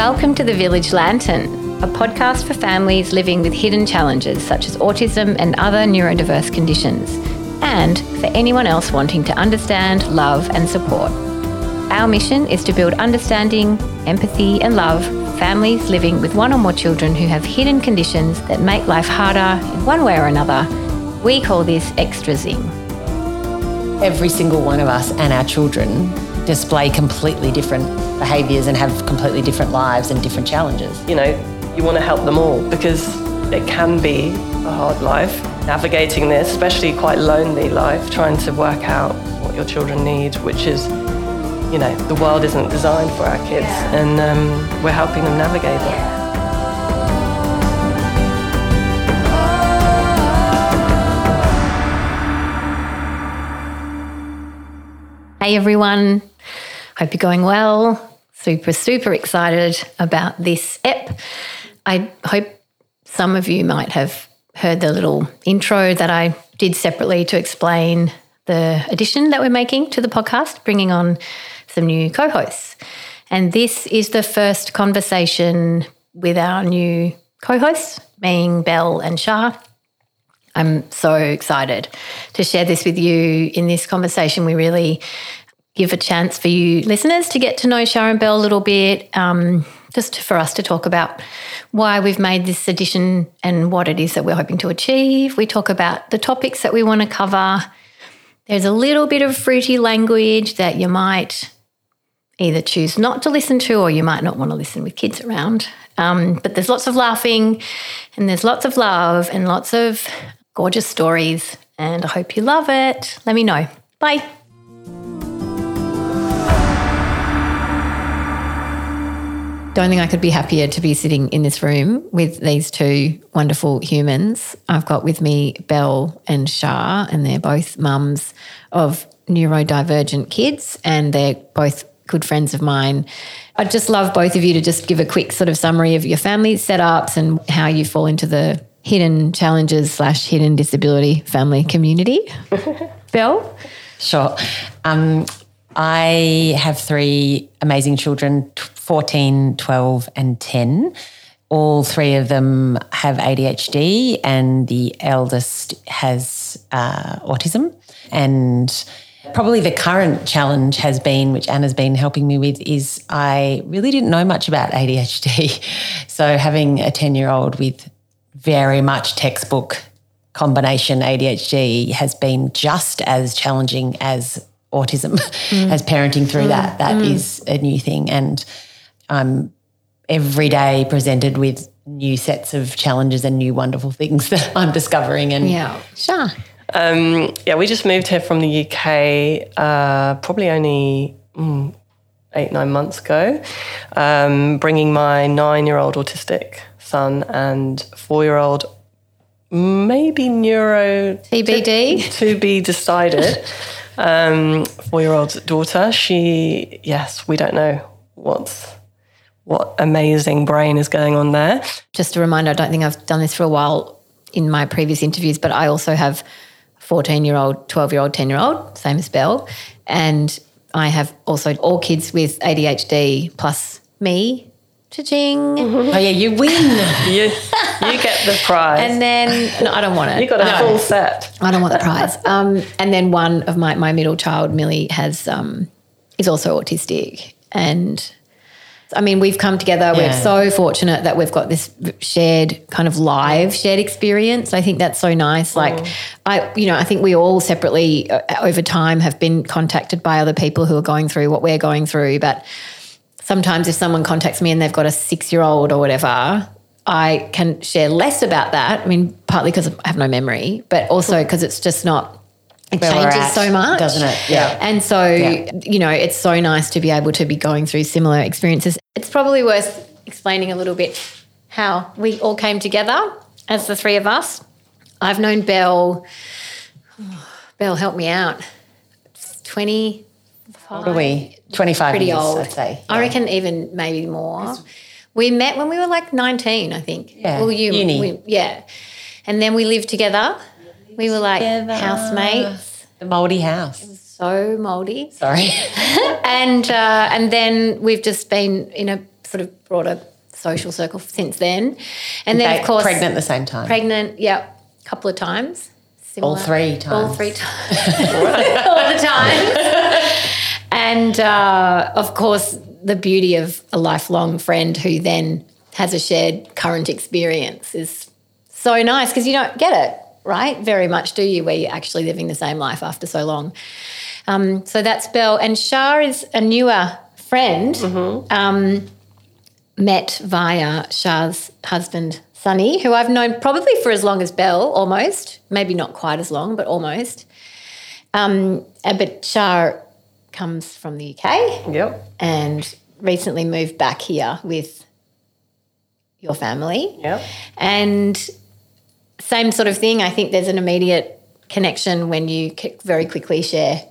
Welcome to the Village Lantern, a podcast for families living with hidden challenges such as autism and other neurodiverse conditions, and for anyone else wanting to understand, love, and support. Our mission is to build understanding, empathy, and love for families living with one or more children who have hidden conditions that make life harder in one way or another. We call this extra zing. Every single one of us and our children display completely different behaviours and have completely different lives and different challenges. You know, you want to help them all because it can be a hard life. Navigating this, especially quite lonely life, trying to work out what your children need, which is, you know, the world isn't designed for our kids, yeah. and um, we're helping them navigate that. Hey everyone, hope you're going well. Super, super excited about this ep. I hope some of you might have heard the little intro that I did separately to explain the addition that we're making to the podcast, bringing on some new co hosts. And this is the first conversation with our new co hosts, being Bel and Char. I'm so excited to share this with you in this conversation. We really give a chance for you listeners to get to know Char and Bel a little bit, um, just for us to talk about why we've made this edition and what it is that we're hoping to achieve. We talk about the topics that we want to cover. There's a little bit of fruity language that you might either choose not to listen to or you might not want to listen with kids around. Um, but there's lots of laughing and there's lots of love and lots of gorgeous stories. And I hope you love it. Let me know. Bye. Don't think I could be happier to be sitting in this room with these two wonderful humans. I've got with me Bel and Char, and they're both mums of neurodivergent kids, and they're both good friends of mine. I'd just love both of you to just give a quick sort of summary of your family setups and how you fall into the hidden challenges slash hidden disability family community. Bel? Sure. Um, I have three amazing children 14, 12, and 10. All three of them have ADHD, and the eldest has uh, autism. And probably the current challenge has been, which Anna's been helping me with, is I really didn't know much about ADHD. So having a 10 year old with very much textbook combination ADHD has been just as challenging as autism, mm. as parenting through mm. that. That mm. is a new thing. And I'm every day presented with new sets of challenges and new wonderful things that I'm discovering. And yeah, sure. Um, yeah, we just moved here from the UK uh, probably only mm, eight, nine months ago, um, bringing my nine year old autistic son and four year old, maybe neuro TBD to, to be decided. um, four year old daughter. She, yes, we don't know what's what amazing brain is going on there. Just a reminder, I don't think I've done this for a while in my previous interviews, but I also have 14 year old, 12 year old, 10 year old, same as Bel. And I have also all kids with ADHD plus me. Cha-ching. Oh yeah, you win. you, you get the prize. And then no, I don't want it. You got a no, full set. I don't want the prize. Um, and then one of my my middle child, Millie, has um, is also autistic, and I mean, we've come together. Yeah. We're so fortunate that we've got this shared kind of live shared experience. I think that's so nice. Like, mm. I, you know, I think we all separately uh, over time have been contacted by other people who are going through what we're going through. But sometimes if someone contacts me and they've got a six year old or whatever, I can share less about that. I mean, partly because I have no memory, but also because it's just not it Where changes so much, doesn't it? Yeah. And so, yeah. you know, it's so nice to be able to be going through similar experiences. It's probably worth explaining a little bit how we all came together as the three of us. I've known Bel. Bel, help me out. Twenty. What are we? Twenty-five. Pretty years, old. I'd say. Yeah. I reckon even maybe more. We met when we were like nineteen, I think. Yeah. Well, you. Uni. We, yeah. And then we lived together we were like Together. housemates. The moldy house. It was so moldy. Sorry. and uh, and then we've just been in a sort of broader social circle since then. And then, Ba- of course, pregnant at the same time. pregnant, yeah, a couple of times. All Similar- three All times. three times. all the times. And uh, of course, the beauty of a lifelong friend who then has a shared current experience is so nice because you don't get it, right? Very much, do you, where you're actually living the same life after so long. Um, so that's Bel. And Char is a newer friend, um, met via Char's husband, Sunny, who I've known probably for as long as Bel, almost. Maybe not quite as long, but almost. Um, uh, but Char comes from the UK Yep. and recently moved back here with your family. Yep. And same sort of thing. I think there's an immediate connection when you very quickly share,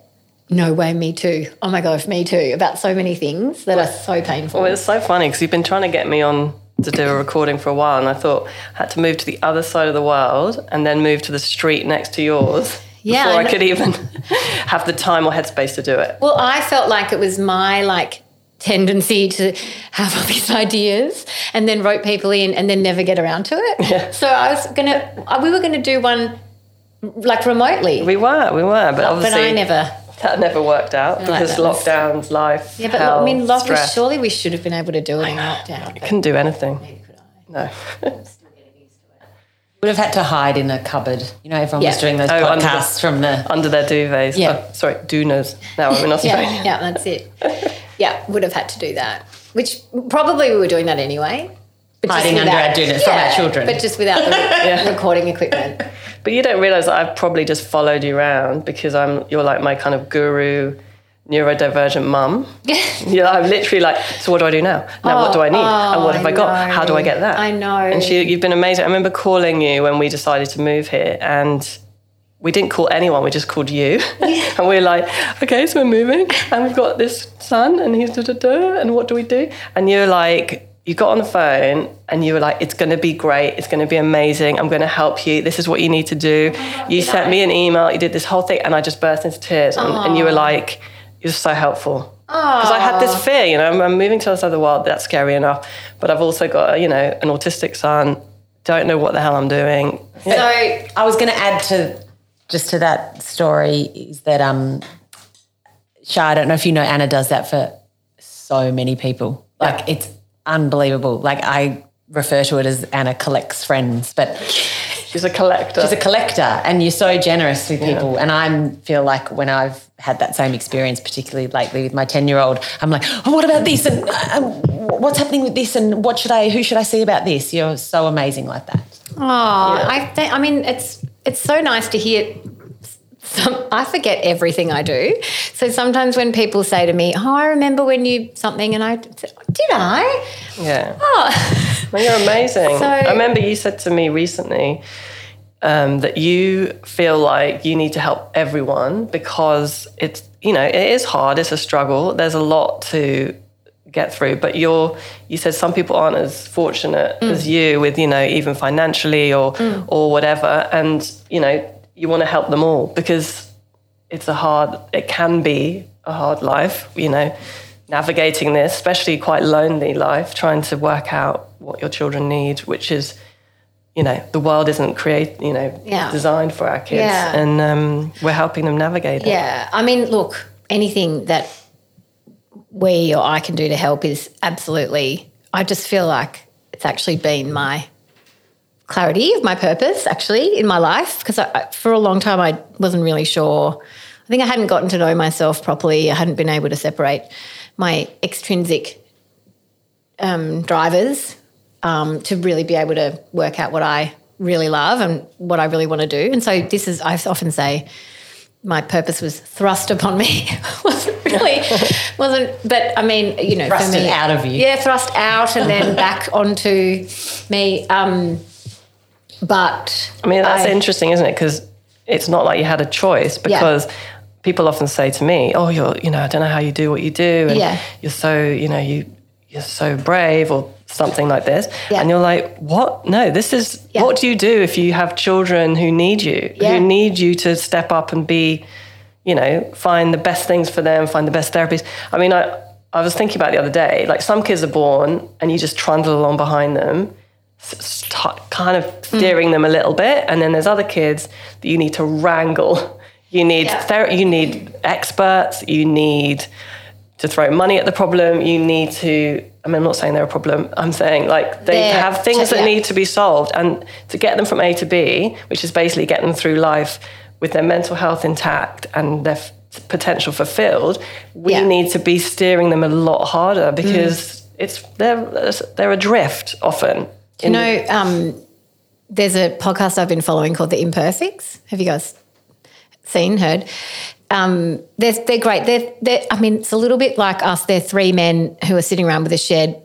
no way, me too. Oh my gosh, me too, about so many things that are so painful. Well, it's so funny because you've been trying to get me on to do a recording for a while, and I thought I had to move to the other side of the world and then move to the street next to yours Yeah, before I I, could even have the time or headspace to do it. Well, I felt like it was my like tendency to have all these ideas and then rope people in and then never get around to it. Yeah. So I was gonna, we were gonna do one like remotely, We were, we were, but obviously, but I never. that never worked out like because was- lockdowns, life, Yeah, but hell, I mean, stress. surely we should have been able to do it in lockdown. but couldn't do anything. neither could I. No. Would have had to hide in a cupboard. You know, everyone was doing those Oh, under podcasts from the. Under their duvets. Yeah. Oh, sorry, doonas. Now I'm in Australia. Yeah, yeah, that's it. Yeah, would have had to do that. Which probably we were doing that anyway. But just Hiding under our dinners from our children. But just without the recording equipment. But you don't realize that I've probably just followed you around because I'm you're like my kind of guru neurodivergent mum. Yeah, I'm literally like, so what do I do now? Now what do I need? and what oh, have I, oh, I got? How do I get that? I know. And she, you've been amazing. I remember calling you when we decided to move here, and we didn't call anyone. We just called you, and we are like, okay, so we're moving, and we've got this son, and he's da da da, and what do we do? And you're like. You got on the phone and you were like, it's going to be great. It's going to be amazing. I'm going to help you. This is what you need to do. Oh you sent me an email. You did this whole thing. And I just burst into tears. And, and you were like, you're so helpful. Because I had this fear, you know, I'm, I'm moving to the other side of the world. That's scary enough. But I've also got, you know, an autistic son. Don't know what the hell I'm doing. So I was going to add to just to that story is that um, Char, I don't know if you know, Anna does that for so many people. Like it's unbelievable. Like I refer to it as Anna collects friends, but She's a collector. she's a collector, and you're so generous with people. And I feel like when I've had that same experience, particularly lately with my ten year old, I'm like, oh, what about this? And um, what's happening with this? And what should I? Who should I see about this? You're so amazing like that. Oh, I think. I mean, it's it's so nice to hear. Some, I forget everything I do. So sometimes when people say to me, "Oh, I remember when you something," and I said, did I? yeah. Oh, Well, you're amazing. So- I remember you said to me recently um, that you feel like you need to help everyone because it's, you know, it is hard. It's a struggle. There's a lot to get through. But you're, you said some people aren't as fortunate as you with, you know, even financially or or whatever. And you know, you want to help them all because it's a hard. It can be a hard life. You know, navigating this, especially quite lonely life, trying to work out what your children need, which is. You know, the world isn't create, you know, Yeah. designed for our kids, Yeah. and um, we're helping them navigate it. yeah. I mean, look, anything that we or I can do to help is absolutely. I just feel like it's actually been my clarity of my purpose actually in my life because for a long time I wasn't really sure. I think I hadn't gotten to know myself properly. I hadn't been able to separate my extrinsic um, drivers um, to really be able to work out what I really love and what I really want to do. And so this is, I often say, my purpose was thrust upon me. wasn't really, wasn't, but I mean, you know, Thrusted for me, out of you. Yeah, thrust out and then back onto me. Um, but I mean, that's I- interesting, isn't it? Because it's not like you had a choice. Because people often say to me, "Oh, you're, you know, I don't know how you do what you do, and Yeah. you're so, you know, you you're so brave," or something like this. Yeah. And you're like, "What? No, this is Yeah. what do you do if you have children who need you, Yeah. who need you to step up and be." You know, find the best things for them, find the best therapies. I mean, I I was thinking about the other day, like some kids are born and you just trundle along behind them, kind of steering them a little bit, and then there's other kids that you need to wrangle. You need Yeah. you need experts. You need to throw money at the problem. You need to. I mean, I'm not saying they're a problem. I'm saying like they They're- have things that yeah. need to be solved, and to get them from A to B, which is basically get them through life with their mental health intact and their f- potential fulfilled. We Yeah. need to be steering them a lot harder mm. because it's they're they're adrift often. You know, um, there's a podcast I've been following called The Imperfects. Have you guys seen, heard? Um, they're, they're great. They're, they're, I mean, it's a little bit like us. They're three men who are sitting around with a shared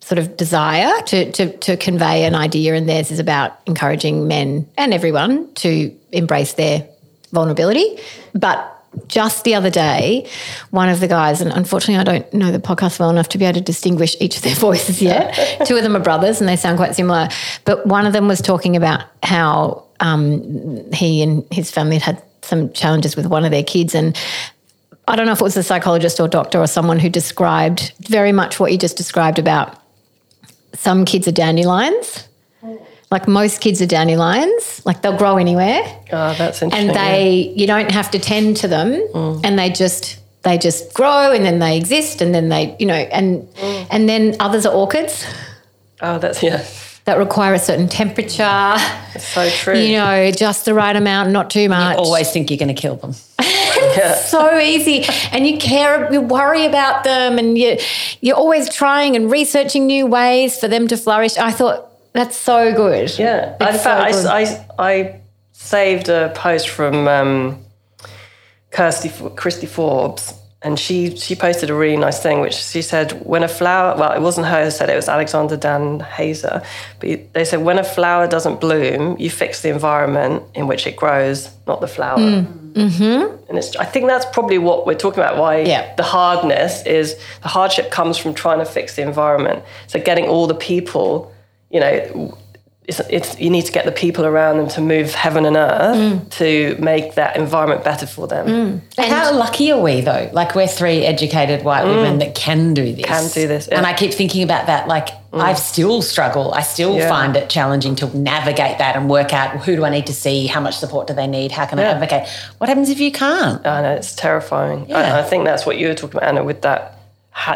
sort of desire to, to, to convey an idea, and theirs is about encouraging men and everyone to embrace their vulnerability. But just the other day, one of the guys, and unfortunately, I don't know the podcast well enough to be able to distinguish each of their voices yet. Two of them are brothers and they sound quite similar. But one of them was talking about how um, he and his family had had some challenges with one of their kids. And I don't know if it was a psychologist or doctor or someone who described very much what you just described about some kids are dandelions. Like most kids are dandelions, like they'll grow anywhere. Oh, that's interesting. and they you don't have to tend to them. Mm. And they just they just grow and then they exist and then they you know and mm. and then others are orchids. Oh, that's yeah, that require a certain temperature. It's so true. you know just the right amount not too much. Always think you're going to kill them. so easy. And you care you worry about them and you you're always trying and researching new ways for them to flourish. I thought that's so good Yeah, It's in fact, so I. I, I saved a post from um, Kirsty, Christy Forbes, and she she posted a really nice thing, which she said when a flower, well, it wasn't her who said it, it was Alexander den Heijer, but they said when a flower doesn't bloom, you fix the environment in which it grows, not the flower. Mm-hmm. And it's, I think that's probably what we're talking about. Why Yeah. the hardness is the hardship comes from trying to fix the environment. So getting all the people, you know, it's, it's you need to get the people around them to move heaven and earth Mm. to make that environment better for them. Mm. And how lucky are we though? Like we're three educated white women mm. that can do this. Can do this, yeah. And I keep thinking about that. Like mm. I still struggle. I still Yeah. find it challenging to navigate that and work out who do I need to see, how much support do they need, how can I Yeah. advocate? What happens if you can't? I know it's terrifying. Yeah. I, I think that's what you were talking about, Anna, with that.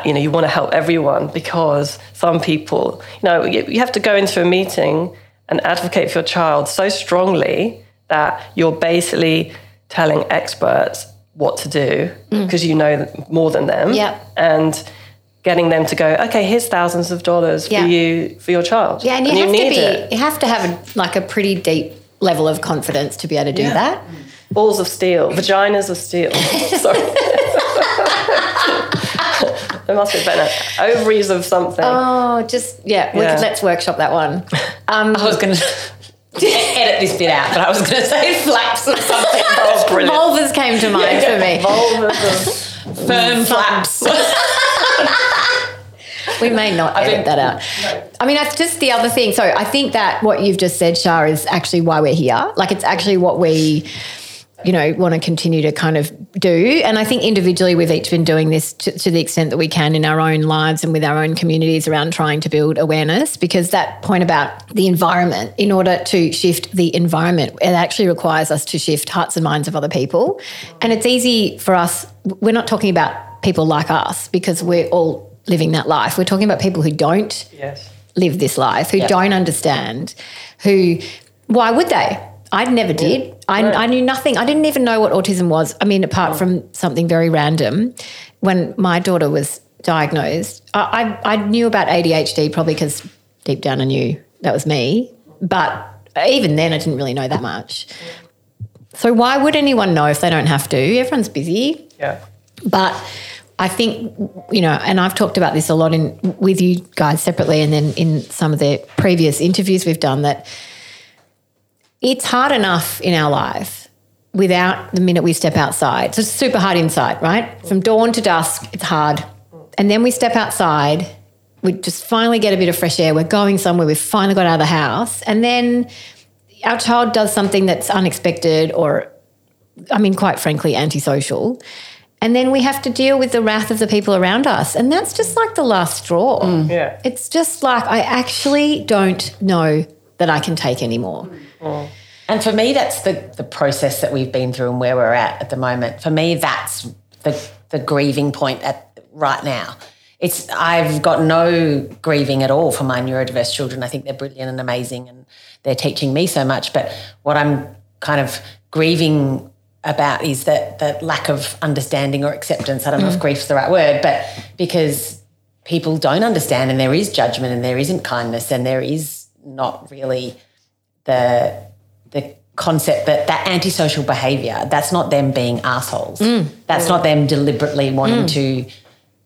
You know, you want to help everyone because some people, you know, you, you have to go into a meeting and advocate for your child so strongly that you're basically telling experts what to do because you know more than them. Mm. Yeah. And getting them to go, okay, here's thousands of dollars Yeah. for you for your child. Yeah, and you have to need be it. you have to have a, like a pretty deep level of confidence to be able to do that. balls of steel, vaginas of steel. Sorry. there must be better. Ovaries of something. Oh, just yeah, we Yeah. could, let's workshop that one. Um, I was going to edit this bit out, but I was going to say flaps or something. oh, brilliant. vulvas came to mind for me. Vulvas of- Firm flaps. We may not edit think- that out. I mean, that's just the other thing. So I think that what you've just said, Char, is actually why we're here. Like it's actually what we, you know, want to continue to kind of do. And I think individually we've each been doing this to, to the extent that we can in our own lives and with our own communities around trying to build awareness. Because that point about the environment, in order to shift the environment, it actually requires us to shift hearts and minds of other people. And it's easy for us. We're not talking about people like us because we're all living that life. We're talking about people who don't yes. live this life, who don't understand, who, why would they? I never did. I, I knew nothing. I didn't even know what autism was. I mean, apart oh. from something very random. When my daughter was diagnosed, I, I, I knew about ADHD probably because deep down I knew that was me. But even then, I didn't really know that much. So why would anyone know if they don't have to? Everyone's busy. Yeah. But I think you know, and I've talked about this a lot in with you guys separately, and then in some of the previous interviews we've done that it's hard enough in our life without the minute we step outside. So it's super hard inside, right? From dawn to dusk, it's hard, and then we step outside. We just finally get a bit of fresh air. We're going somewhere. We've finally got out of the house, and then our child does something that's unexpected or I mean, quite frankly, antisocial. And then we have to deal with the wrath of the people around us. And that's just like the last straw. Mm. Yeah. It's just like, I actually don't know that I can take anymore. Mm. And for me, that's the, the process that we've been through and where we're at at the moment. For me, that's the, the grieving point at right now. It's I've got no grieving at all for my neurodiverse children. I think they're brilliant and amazing, and they're teaching me so much. But what I'm kind of grieving about is that that lack of understanding or acceptance. I don't know if mm. grief's the right word, but because people don't understand, and there is judgment, and there isn't kindness, and there is not really the the concept that that antisocial behavior that's not them being assholes. Mm. That's not them deliberately wanting mm. to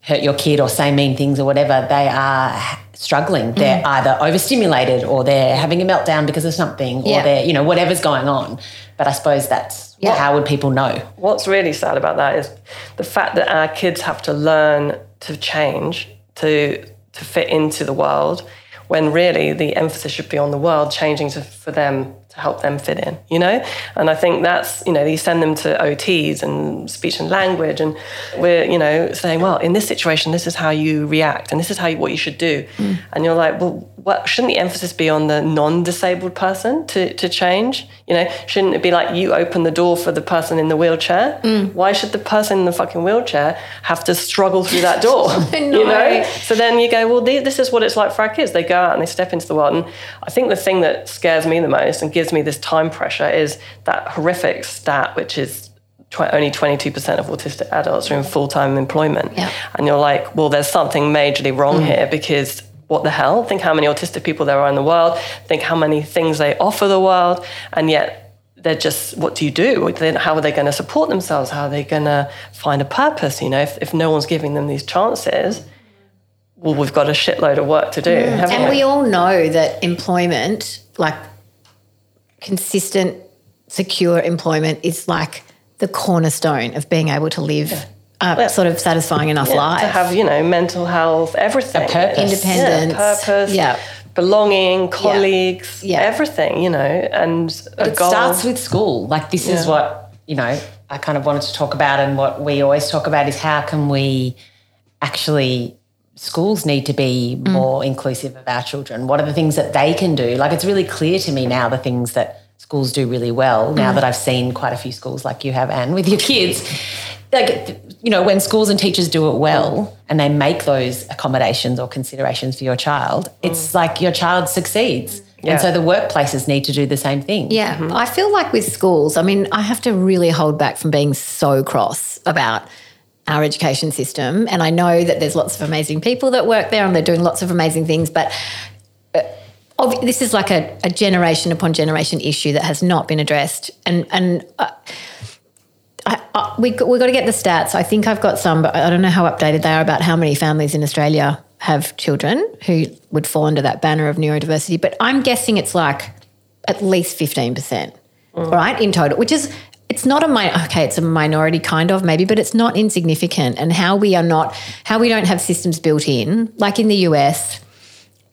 hurt your kid or say mean things or whatever. They are h- struggling. Mm. They're either overstimulated or they're having a meltdown because of something or they're you know whatever's going on. But i suppose that's Yeah. how would people know? What's really sad about that is the fact that our kids have to learn to change to to fit into the world when really the emphasis should be on the world changing to, for them to help them fit in, you know? And I think that's, you know, you send them to OTs and speech and language, and we're, you know, saying, well, in this situation, this is how you react, and this is how you, what you should do. Mm. And you're like, well, what shouldn't the emphasis be on the non-disabled person to, to change? You know, shouldn't it be like you open the door for the person in the wheelchair? Mm. Why should the person in the fucking wheelchair have to struggle through that door? You know. So then you go, well, this is what it's like for our kids. They go out and they step into the world. And I think the thing that scares me the most and gives me this time pressure is that horrific stat, which is tw- only 22% of autistic adults are in full time employment. Yeah. And you're like, well, there's something majorly wrong mm. here because what the hell? Think how many autistic people there are in the world. Think how many things they offer the world. And yet, they're just, what do you do? How are they going to support themselves? How are they going to find a purpose? You know, if, if no one's giving them these chances, well, we've got a shitload of work to do. Mm. haven't And we all know that employment, like consistent, secure employment, is like the cornerstone of being able to live a sort of satisfying enough life. to have you know mental health, everything, A purpose. Independence. yeah, purpose, Yeah. belonging, colleagues, Yeah. everything. You know, and a it goal. starts with school. Like this is what you know. I kind of wanted to talk about, and what we always talk about is how can we actually schools need to be mm. more inclusive of our children. What are the things that they can do? Like it's really clear to me now the things that schools do really well. Now mm. that I've seen quite a few schools like you have, Anne, with your kids. Like you know, when schools and teachers do it well and they make those accommodations or considerations for your child, mm. it's like your child succeeds. Yeah. And so the workplaces need to do the same thing. Yeah, mm-hmm. I feel like with schools, I mean, I have to really hold back from being so cross about our education system. And I know that there's lots of amazing people that work there and they're doing lots of amazing things, but uh, this is like a, a generation upon generation issue that has not been addressed. And and uh, I, I, we we got to get the stats. I think I've got some, but I don't know how updated they are about how many families in Australia have children who would fall under that banner of neurodiversity. But I'm guessing it's like at least fifteen percent, right, in total, which is. It's not a mi- okay. It's a minority, kind of maybe, but it's not insignificant. And how we are not, how we don't have systems built in, like in the US,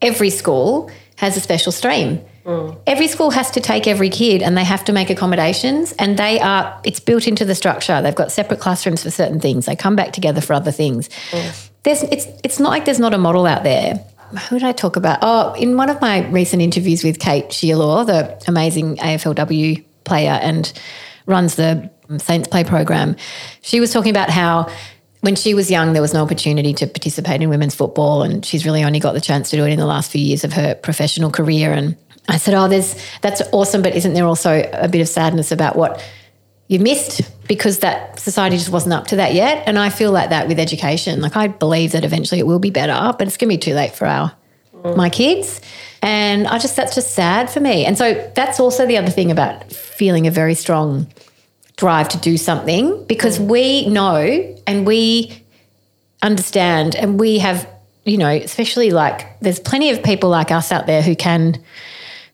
every school has a special stream. Mm. Every school has to take every kid and they have to make accommodations and they are it's built into the structure. They've got separate classrooms for certain things. They come back together for other things. Mm. There's it's it's not like there's not a model out there. Who did I talk about? Oh, in one of my recent interviews with Kate Shierlaw, the amazing AFLW player and runs the Saints Play program, she was talking about how when she was young, there was no opportunity to participate in women's football, and she's really only got the chance to do it in the last few years of her professional career. And I said, "Oh, there's that's awesome, but isn't there also a bit of sadness about what you missed because that society just wasn't up to that yet?" And I feel like that with education. Like I believe that eventually it will be better, but it's going to be too late for our my kids. And I just that's just sad for me. And so that's also the other thing about feeling a very strong drive to do something because mm. we know and we understand and we have you know especially like there's plenty of people like us out there who can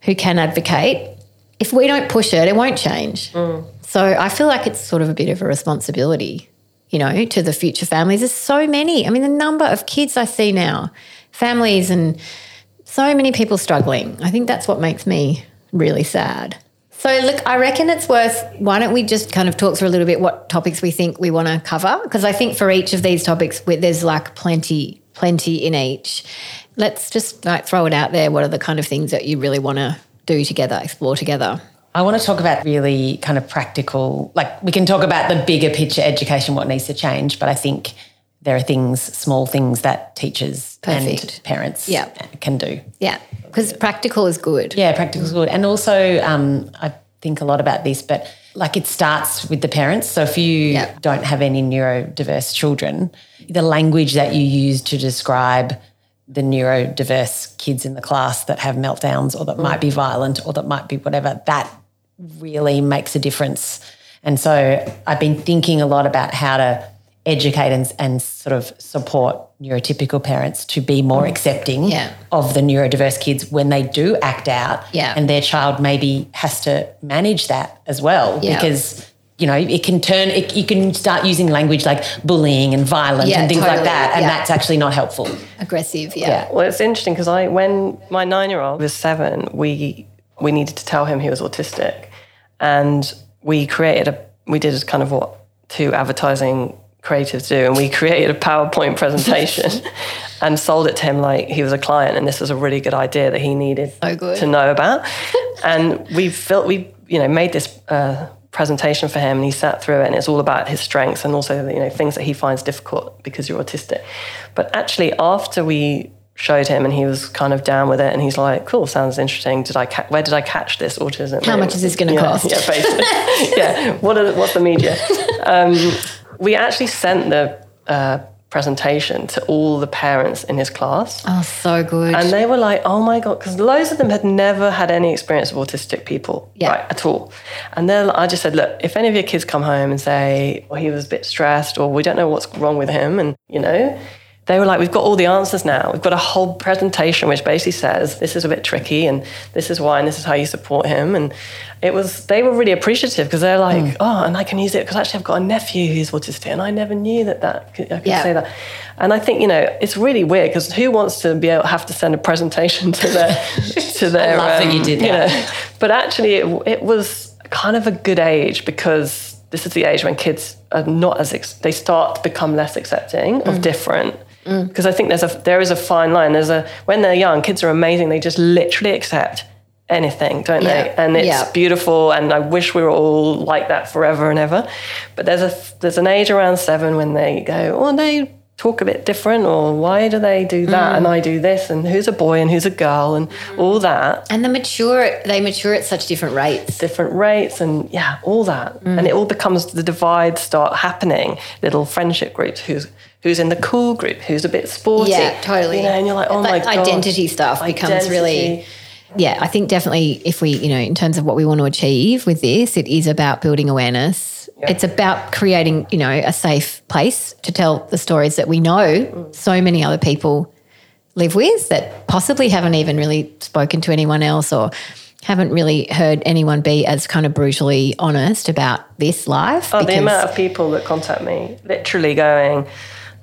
who can advocate. If we don't push it it won't change. Mm. So i feel like it's sort of a bit of a responsibility you know to the future families. There's so many. I mean the number of kids i see now families and so many people struggling i think that's what makes me really sad So, look, I reckon it's worth. Why don't we just kind of talk through a little bit what topics we think we want to cover? Because I think for each of these topics, there's like plenty, plenty in each. Let's just like throw it out there. What are the kind of things that you really want to do together, explore together? I want to talk about really kind of practical, like we can talk about the bigger picture education, what needs to change, but I think there are things, small things that teachers Perfect. and parents Yeah. can do. Yeah, because practical is good. Yeah, practical is good. And also, um, I think a lot about this, but like it starts with the parents. So if you Yeah. don't have any neurodiverse children, the language that you use to describe the neurodiverse kids in the class that have meltdowns or that might be violent or that might be whatever, that really makes a difference. And so I've been thinking a lot about how to educate and, and sort of support neurotypical parents to be more mm. accepting Yeah. of the neurodiverse kids when they do act out Yeah. and their child maybe has to manage that as well Yeah. because you know it can turn it, you can start using language like bullying and violence Yeah, and things totally. like that and Yeah. that's actually not helpful Aggressive, yeah. Yeah. Well, it's interesting because I, when my nine-year-old was seven, we we needed to tell him he was autistic, and we created a we did kind of what two advertising creatives do, and we created a PowerPoint presentation and sold it to him like he was a client, and this was a really good idea that he needed So good. to know about, and we felt we you know made this. Uh, presentation for him and he sat through it and it's all about his strengths and also you know things that he finds difficult because you're autistic. But actually after we showed him and he was kind of down with it and he's like cool sounds interesting. Did i ca- where did i catch this autism? How much is this gonna yeah, cost? yeah basically. Yeah what are the, what's the media? Um, we actually sent the uh, presentation to all the parents in his class Oh, so good. and they were like, oh my God, because loads of them had never had any experience of autistic people, Yeah. right, at all. And then I just said, look, if any of your kids come home and say, well, he was a bit stressed or we don't know what's wrong with him, and, you know, they were like, we've got all the answers now. We've got a whole presentation which basically says this is a bit tricky and this is why and this is how you support him. And it was, they were really appreciative because they're like, oh, and I can use it because actually I've got a nephew who's autistic and I never knew that that could, I could Yeah. say that. And I think, you know, it's really weird because who wants to be able to have to send a presentation to their, to their, love that you did that. know, but actually it, it was kind of a good age because this is the age when kids are not as ex- they start to become less accepting Mm. of different because I think there's a there is a fine line there's a when they're young kids are amazing they just literally accept anything don't they and it's Yeah. beautiful and I wish we were all like that forever and ever but there's a there's an age around 7 when they go oh they talk a bit different or why do they do that Mm. and I do this and who's a boy and who's a girl and all that and the mature, they mature at such different rates. different rates and yeah, all that. Mm. And it all becomes the divides start happening. Little friendship groups, who's who's in the cool group, who's a bit sporty. Yeah, totally. You know, and you're like, oh my god. identity stuff becomes really- Yeah, I think definitely if we, you know, in terms of what we want to achieve with this, it is about building awareness. It's about creating, you know, a safe place to tell the stories that we know mm. so many other people live with that possibly haven't even really spoken to anyone else or haven't really heard anyone be as kind of brutally honest about this life. Oh, the amount of people that contact me, literally going,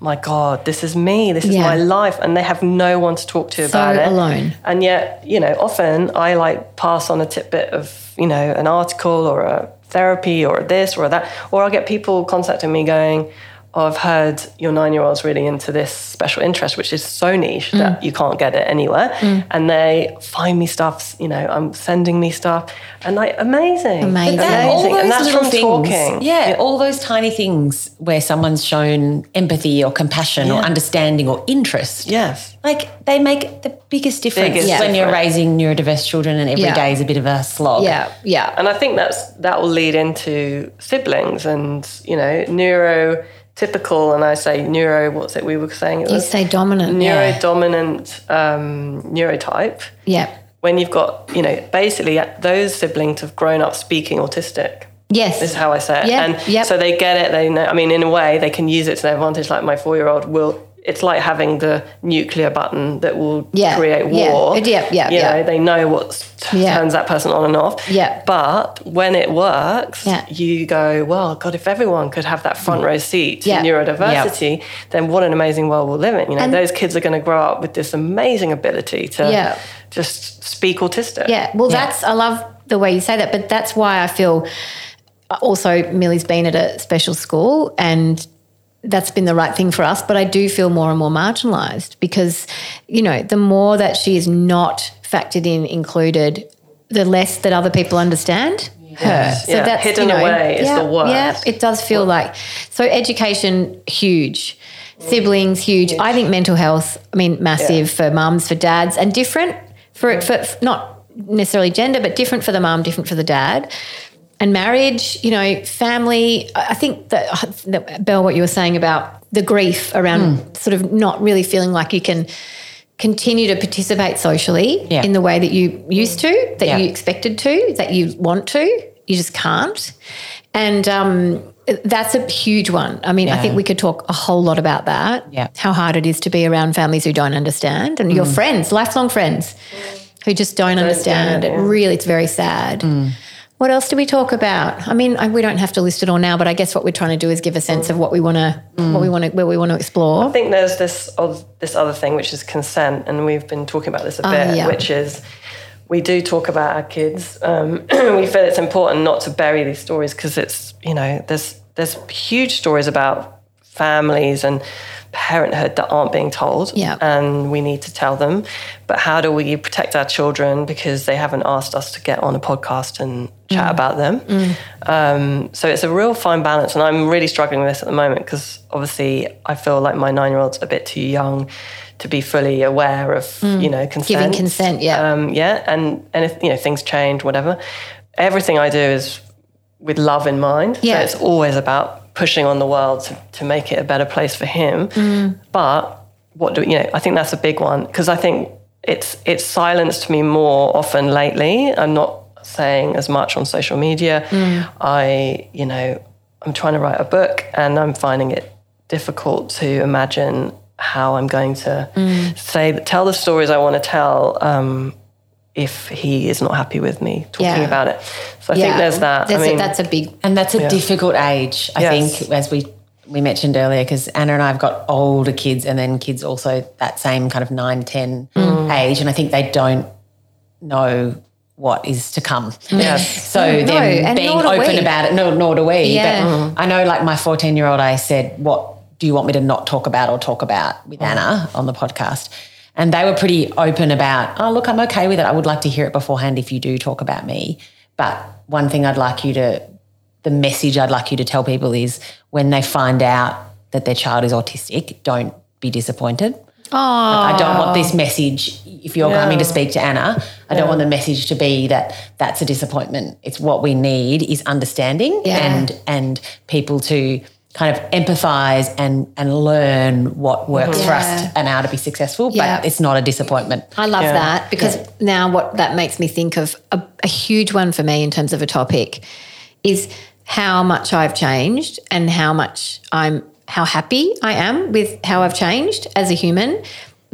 my God, this is me. This is Yeah. my life. And they have no one to talk to So about it. alone. And yet, you know, often I like pass on a tidbit of, you know, an article or a therapy or this or that. Or I'll get people contacting me going, oh, I've heard your nine year old's really into this special interest, which is so niche Mm. that you can't get it anywhere. And they find me stuff, you know, I'm sending me stuff. And like, amazing. Amazing. Amazing. and that's from things, talking. Yeah, all those tiny things where someone's shown empathy or compassion or understanding or interest. Yes. Like they make the biggest difference Biggest when you're raising neurodiverse children and every day Yeah. is a bit of a slog. Yeah, yeah. And I think that's that will lead into siblings and you know neurotypical and I say neuro. What's it we were saying? It You say dominant. yeah. neurodominant um, neurotype. Yeah. When you've got you know basically those siblings have grown up speaking autistic. Yes. This Is how I say it. Yeah, And yep. so they get it. They know. I mean, in a way, they can use it to their advantage. Like my four-year-old will. It's like having the nuclear button that will Yeah, create war. yeah, yeah, yeah. You yeah. know, they know what Yeah. turns that person on and off. Yeah. But when it works, Yeah. you go, well, God, if everyone could have that front mm. row seat to Yeah. neurodiversity, then what an amazing world we'll live in. You know, And- those kids are going to grow up with this amazing ability to Yeah. just speak autistic. Yeah, well, that's I love the way you say that, but that's why I feel also Millie's been at a special school and that's been the right thing for us. But I do feel more and more marginalized because, you know, the more that she is not factored in, included, the less that other people understand her. So Yeah, that's hidden you know, away is yeah, the worst. Yeah, it does feel like so. Education huge, siblings huge. I think mental health. I mean, massive for mums, for dads, and different for it for not necessarily gender, but different for the mum, different for the dad. And marriage, you know, family. I think that, that Bel, what you were saying about the grief around Hmm. sort of not really feeling like you can continue to participate socially Yeah. in the way that you used to, that Yeah. you expected to, that you want to. You just can't. And um, that's a huge one. I mean, I think we could talk a whole lot about that. Yeah. How hard it is to be around families who don't understand and your friends, lifelong friends who just don't understand. get It it, really, it's very sad. What else do we talk about? I mean, I, we don't have to list it all now, but I guess what we're trying to do is give a sense of what we want to, what we want to, where we want to explore. I think there's this this other thing which is consent, and we've been talking about this a bit, Oh, yeah. which is we do talk about our kids. Um, we feel it's important not to bury these stories because it's you know there's there's huge stories about families and parenthood that aren't being told, Yeah. and we need to tell them. But how do we protect our children because they haven't asked us to get on a podcast and chat Mm. about them? Um, so it's a real fine balance, and I'm really struggling with this at the moment because obviously I feel like my nine year old's a bit too young to be fully aware of you know consent. Mm. Giving consent, yeah. um, yeah, and and if you know things change, whatever. Everything I do is with love in mind. Yeah. So it's always about pushing on the world to, to make it a better place for him. Mm. But what do you know? I think that's a big one because I think it's it's silenced me more often lately. I'm not saying as much on social media. Mm. I you know I'm trying to write a book and I'm finding it difficult to imagine how I'm going to Mm. say tell the stories I want to tell. Um, if he is not happy with me talking Yeah. about it, so I think there's that. There's I a- mean, that's a big And that's a difficult age, I Yes. think, as we we mentioned earlier, because Anna and I have got older kids and then kids also that same kind of 9, 10 Mm. age. And I think they don't know what is to come. Yes. so No, them and being nor open we. about it, no, nor do we. Yeah. But I know like my 14 year old, I said, what do you want me to not talk about or talk about with Anna on the podcast? And they were pretty open about, oh, look, I'm okay with it. I would like to hear it beforehand if you do talk about me. But one thing I'd like you to, the message I'd like you to tell people is when they find out that their child is autistic, don't be disappointed. Oh, I don't want this message. If you're coming to speak to Anna, I don't want the message to be that that's a disappointment. It's what we need is understanding Yeah. and and people to kind of empathize and and learn what works for us Yeah. and how to be successful. Yeah. But it's not a disappointment. I love Yeah. that because now what that makes me think of a, a huge one for me in terms of a topic is how much I've changed and how much I'm how happy I am with how I've changed as a human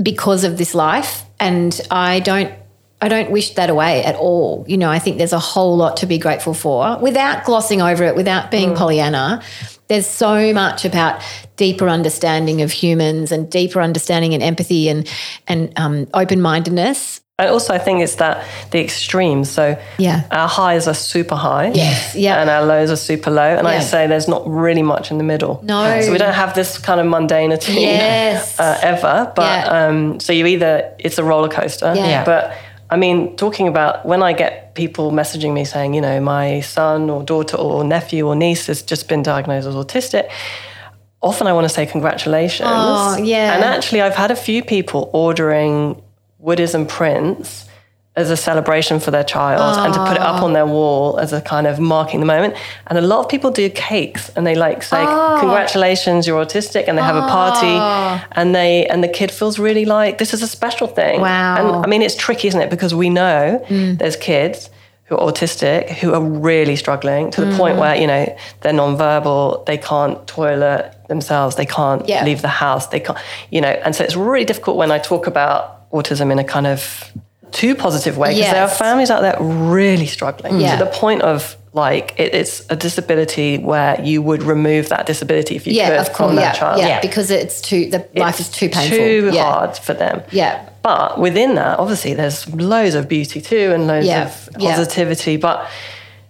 because of this life and I don't I don't wish that away at all. You know, I think there's a whole lot to be grateful for without glossing over it, without being mm. Pollyanna. There's so much about deeper understanding of humans and deeper understanding and empathy and and um, open mindedness. And also, I think it's that the extremes. So Yeah. our highs are super high. Yes, yeah. And our lows are super low. And I say there's not really much in the middle. No. So we don't have this kind of mundanity Yes. uh, ever. But Yeah. um, so you either, it's a roller coaster. Yeah. Yeah. But I mean, talking about when I get people messaging me saying, you know, my son or daughter or nephew or niece has just been diagnosed as autistic, often I want to say congratulations. Oh, yeah. And actually, I've had a few people ordering Woodism prints as a celebration for their child and to put it up on their wall as a kind of marking the moment. And a lot of people do cakes and they like say, ah. congratulations, you're autistic, and they have a party ah. and they and the kid feels really like this is a special thing. Wow. And I mean it's tricky, isn't it? Because we know mm. there's kids who are autistic who are really struggling to the mm. point where, you know, they're nonverbal, they can't toilet themselves, they can't Yeah. leave the house, they can't, you know, and so it's really difficult when I talk about autism in a kind of too positive way because there are families out there really struggling Yeah. to the point of like it, it's a disability where you would remove that disability if you Yeah, could of course. from that Yeah, child. yeah, Yeah. because it's too the life is too painful. Too yeah. hard for them. Yeah. But within that, obviously, there's loads of beauty too and loads Yeah, of yeah. positivity. But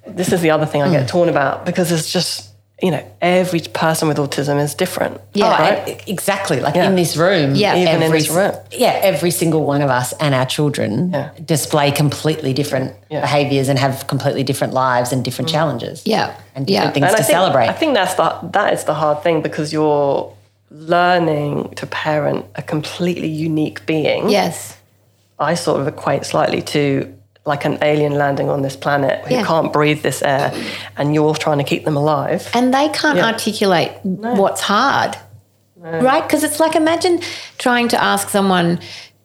this is the other thing I Mm. get torn about because it's just, you know, every person with autism is different. Yeah. Oh, Right? exactly. Like Yeah. in this room, Yeah. Even in every, this room. yeah, every single one of us and our children Yeah. display completely different Yeah. behaviors and have completely different lives and different mm. challenges. Yeah. and different Yeah. things And to I think, celebrate. I think that's the that is the hard thing because you're learning to parent a completely unique being. Yes. I sort of equate slightly to like an alien landing on this planet who Yeah. can't breathe this air, and you're trying to keep them alive. And they can't Yeah. articulate what's hard. Right? Because it's like imagine trying to ask someone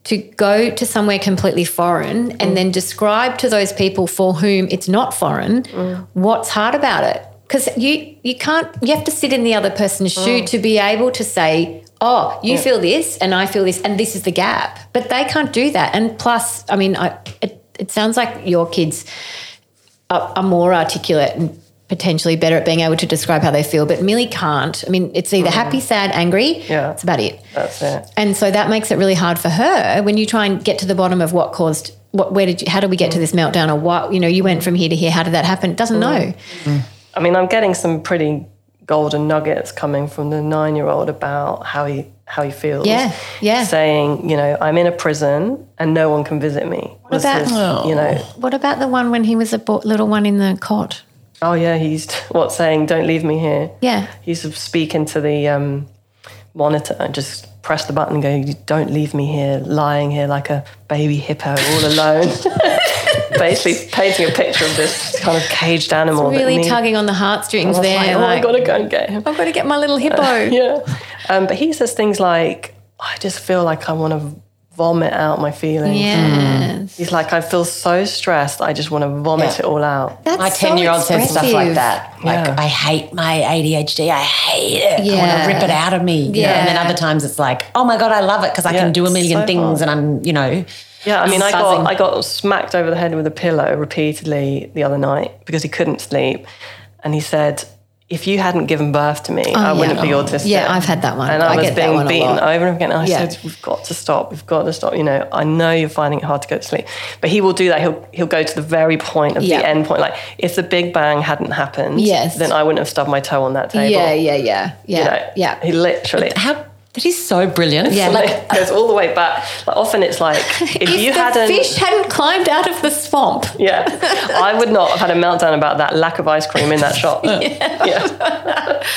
to go to somewhere completely foreign Mm. and then describe to those people for whom it's not foreign Mm. what's hard about it. Because you you can't you have to sit in the other person's Mm. shoe to be able to say, Oh, you feel this and I feel this and this is the gap. But they can't do that. And plus, I mean, I, it, it sounds like your kids are, are more articulate and potentially better at being able to describe how they feel, but Millie can't. I mean, it's either happy, mm. sad, angry. Mm. Yeah. That's about it. That's it. And so that makes it really hard for her when you try and get to the bottom of what caused what where did you how did we get to mm. this meltdown or what, you know, you went from here to here, how did that happen? It doesn't mm. know. I mean, I'm getting some pretty golden nuggets coming from the nine year old about how he how he feels. Yeah, yeah. Saying, you know, I'm in a prison and no one can visit me. What about- you know, What about the one when he was a bo- little one in the cot? oh yeah, he's what saying, don't leave me here. Yeah. He used to speak into the um, monitor and just press the button and go, don't leave me here, lying here like a baby hippo all alone. Basically painting a picture of this kind of caged animal. that Really tugging on the heartstrings there. like, oh, I like, gotta go and get him. I've got to get my little hippo. yeah. Um, but he says things like, I just feel like I want to vomit out my feelings. Yes. He's like, I feel so stressed, I just want to vomit Yeah. it all out. That's my so 10 year old says stuff like that. Like, Yeah. I hate my ADHD. I hate it. I Yeah. want to rip it out of me. you know? Yeah. And then other times it's like, oh my God, I love it because I Yeah, can do a million so things hard. and I'm, you know. Yeah, I mean, I got I got smacked over the head with a pillow repeatedly the other night because he couldn't sleep, and he said, "If you hadn't given birth to me, oh, I yeah. wouldn't be Oh. autistic." Yeah, I've had that one. and I, I was being beaten over and over again. I Yeah. said, "We've got to stop. We've got to stop." You know, I know you're finding it hard to go to sleep, but he will do that. He'll he'll go to the very point of Yeah. the end point. Like if the Big Bang hadn't happened, Yes. then I wouldn't have stubbed my toe on that table. Yeah, yeah, yeah. Yeah. You know, yeah. He literally. How, that is so brilliant. Yeah. Like, Like, goes all the way back. Like often it's like if, If you the hadn't fish hadn't climbed out of the swamp. Yeah, I would not have had a meltdown about that lack of ice cream in that shop. yeah.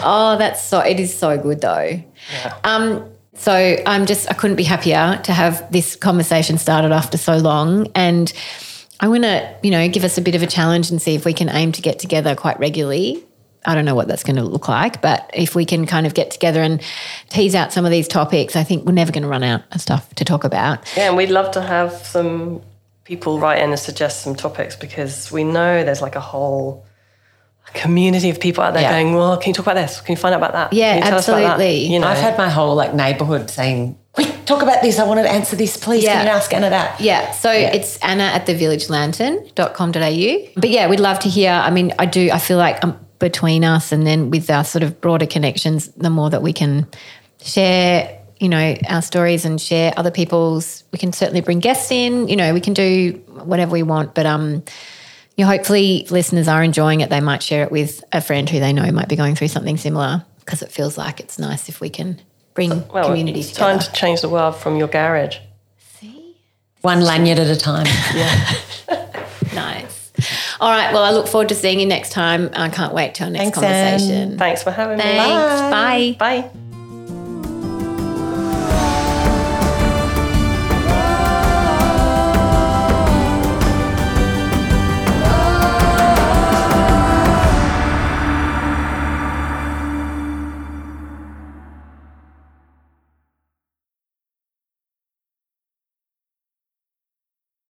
Oh, that's so. It is so good though. Yeah. Um. So I'm just. I couldn't be happier to have this conversation started after so long, and I want to, you know, give us a bit of a challenge and see if we can aim to get together quite regularly. I don't know what that's going to look like, but if we can kind of get together and tease out some of these topics, I think we're never going to run out of stuff to talk about. yeah, and we'd love to have some people write in and suggest some topics because we know there's like a whole community of people out there Yeah. going, "Well, can you talk about this? Can you find out about that? Yeah, Can you tell us about that?" absolutely. You know, I've had my whole like neighborhood saying, quick, talk about this. I want to answer this. Please, Yeah. can you ask Anna that? Yeah. So it's Anna at thevillagelantern.com.au. But yeah, we'd love to hear. I mean, I do, I feel like um, between us and then with our sort of broader connections, the more that we can share, you know, our stories and share other people's, we can certainly bring guests in, you know, we can do whatever we want. But, um, you know, hopefully listeners are enjoying it. They might share it with a friend who they know might be going through something similar because it feels like it's nice if we can bring well, community it's together. time to change the world from your garage. See? One lanyard at a time. Yeah. Nice. All right. Well, I look forward to seeing you next time. I can't wait till our next Thanks, Anne. conversation. Thanks for having Thanks. me. Bye. Bye.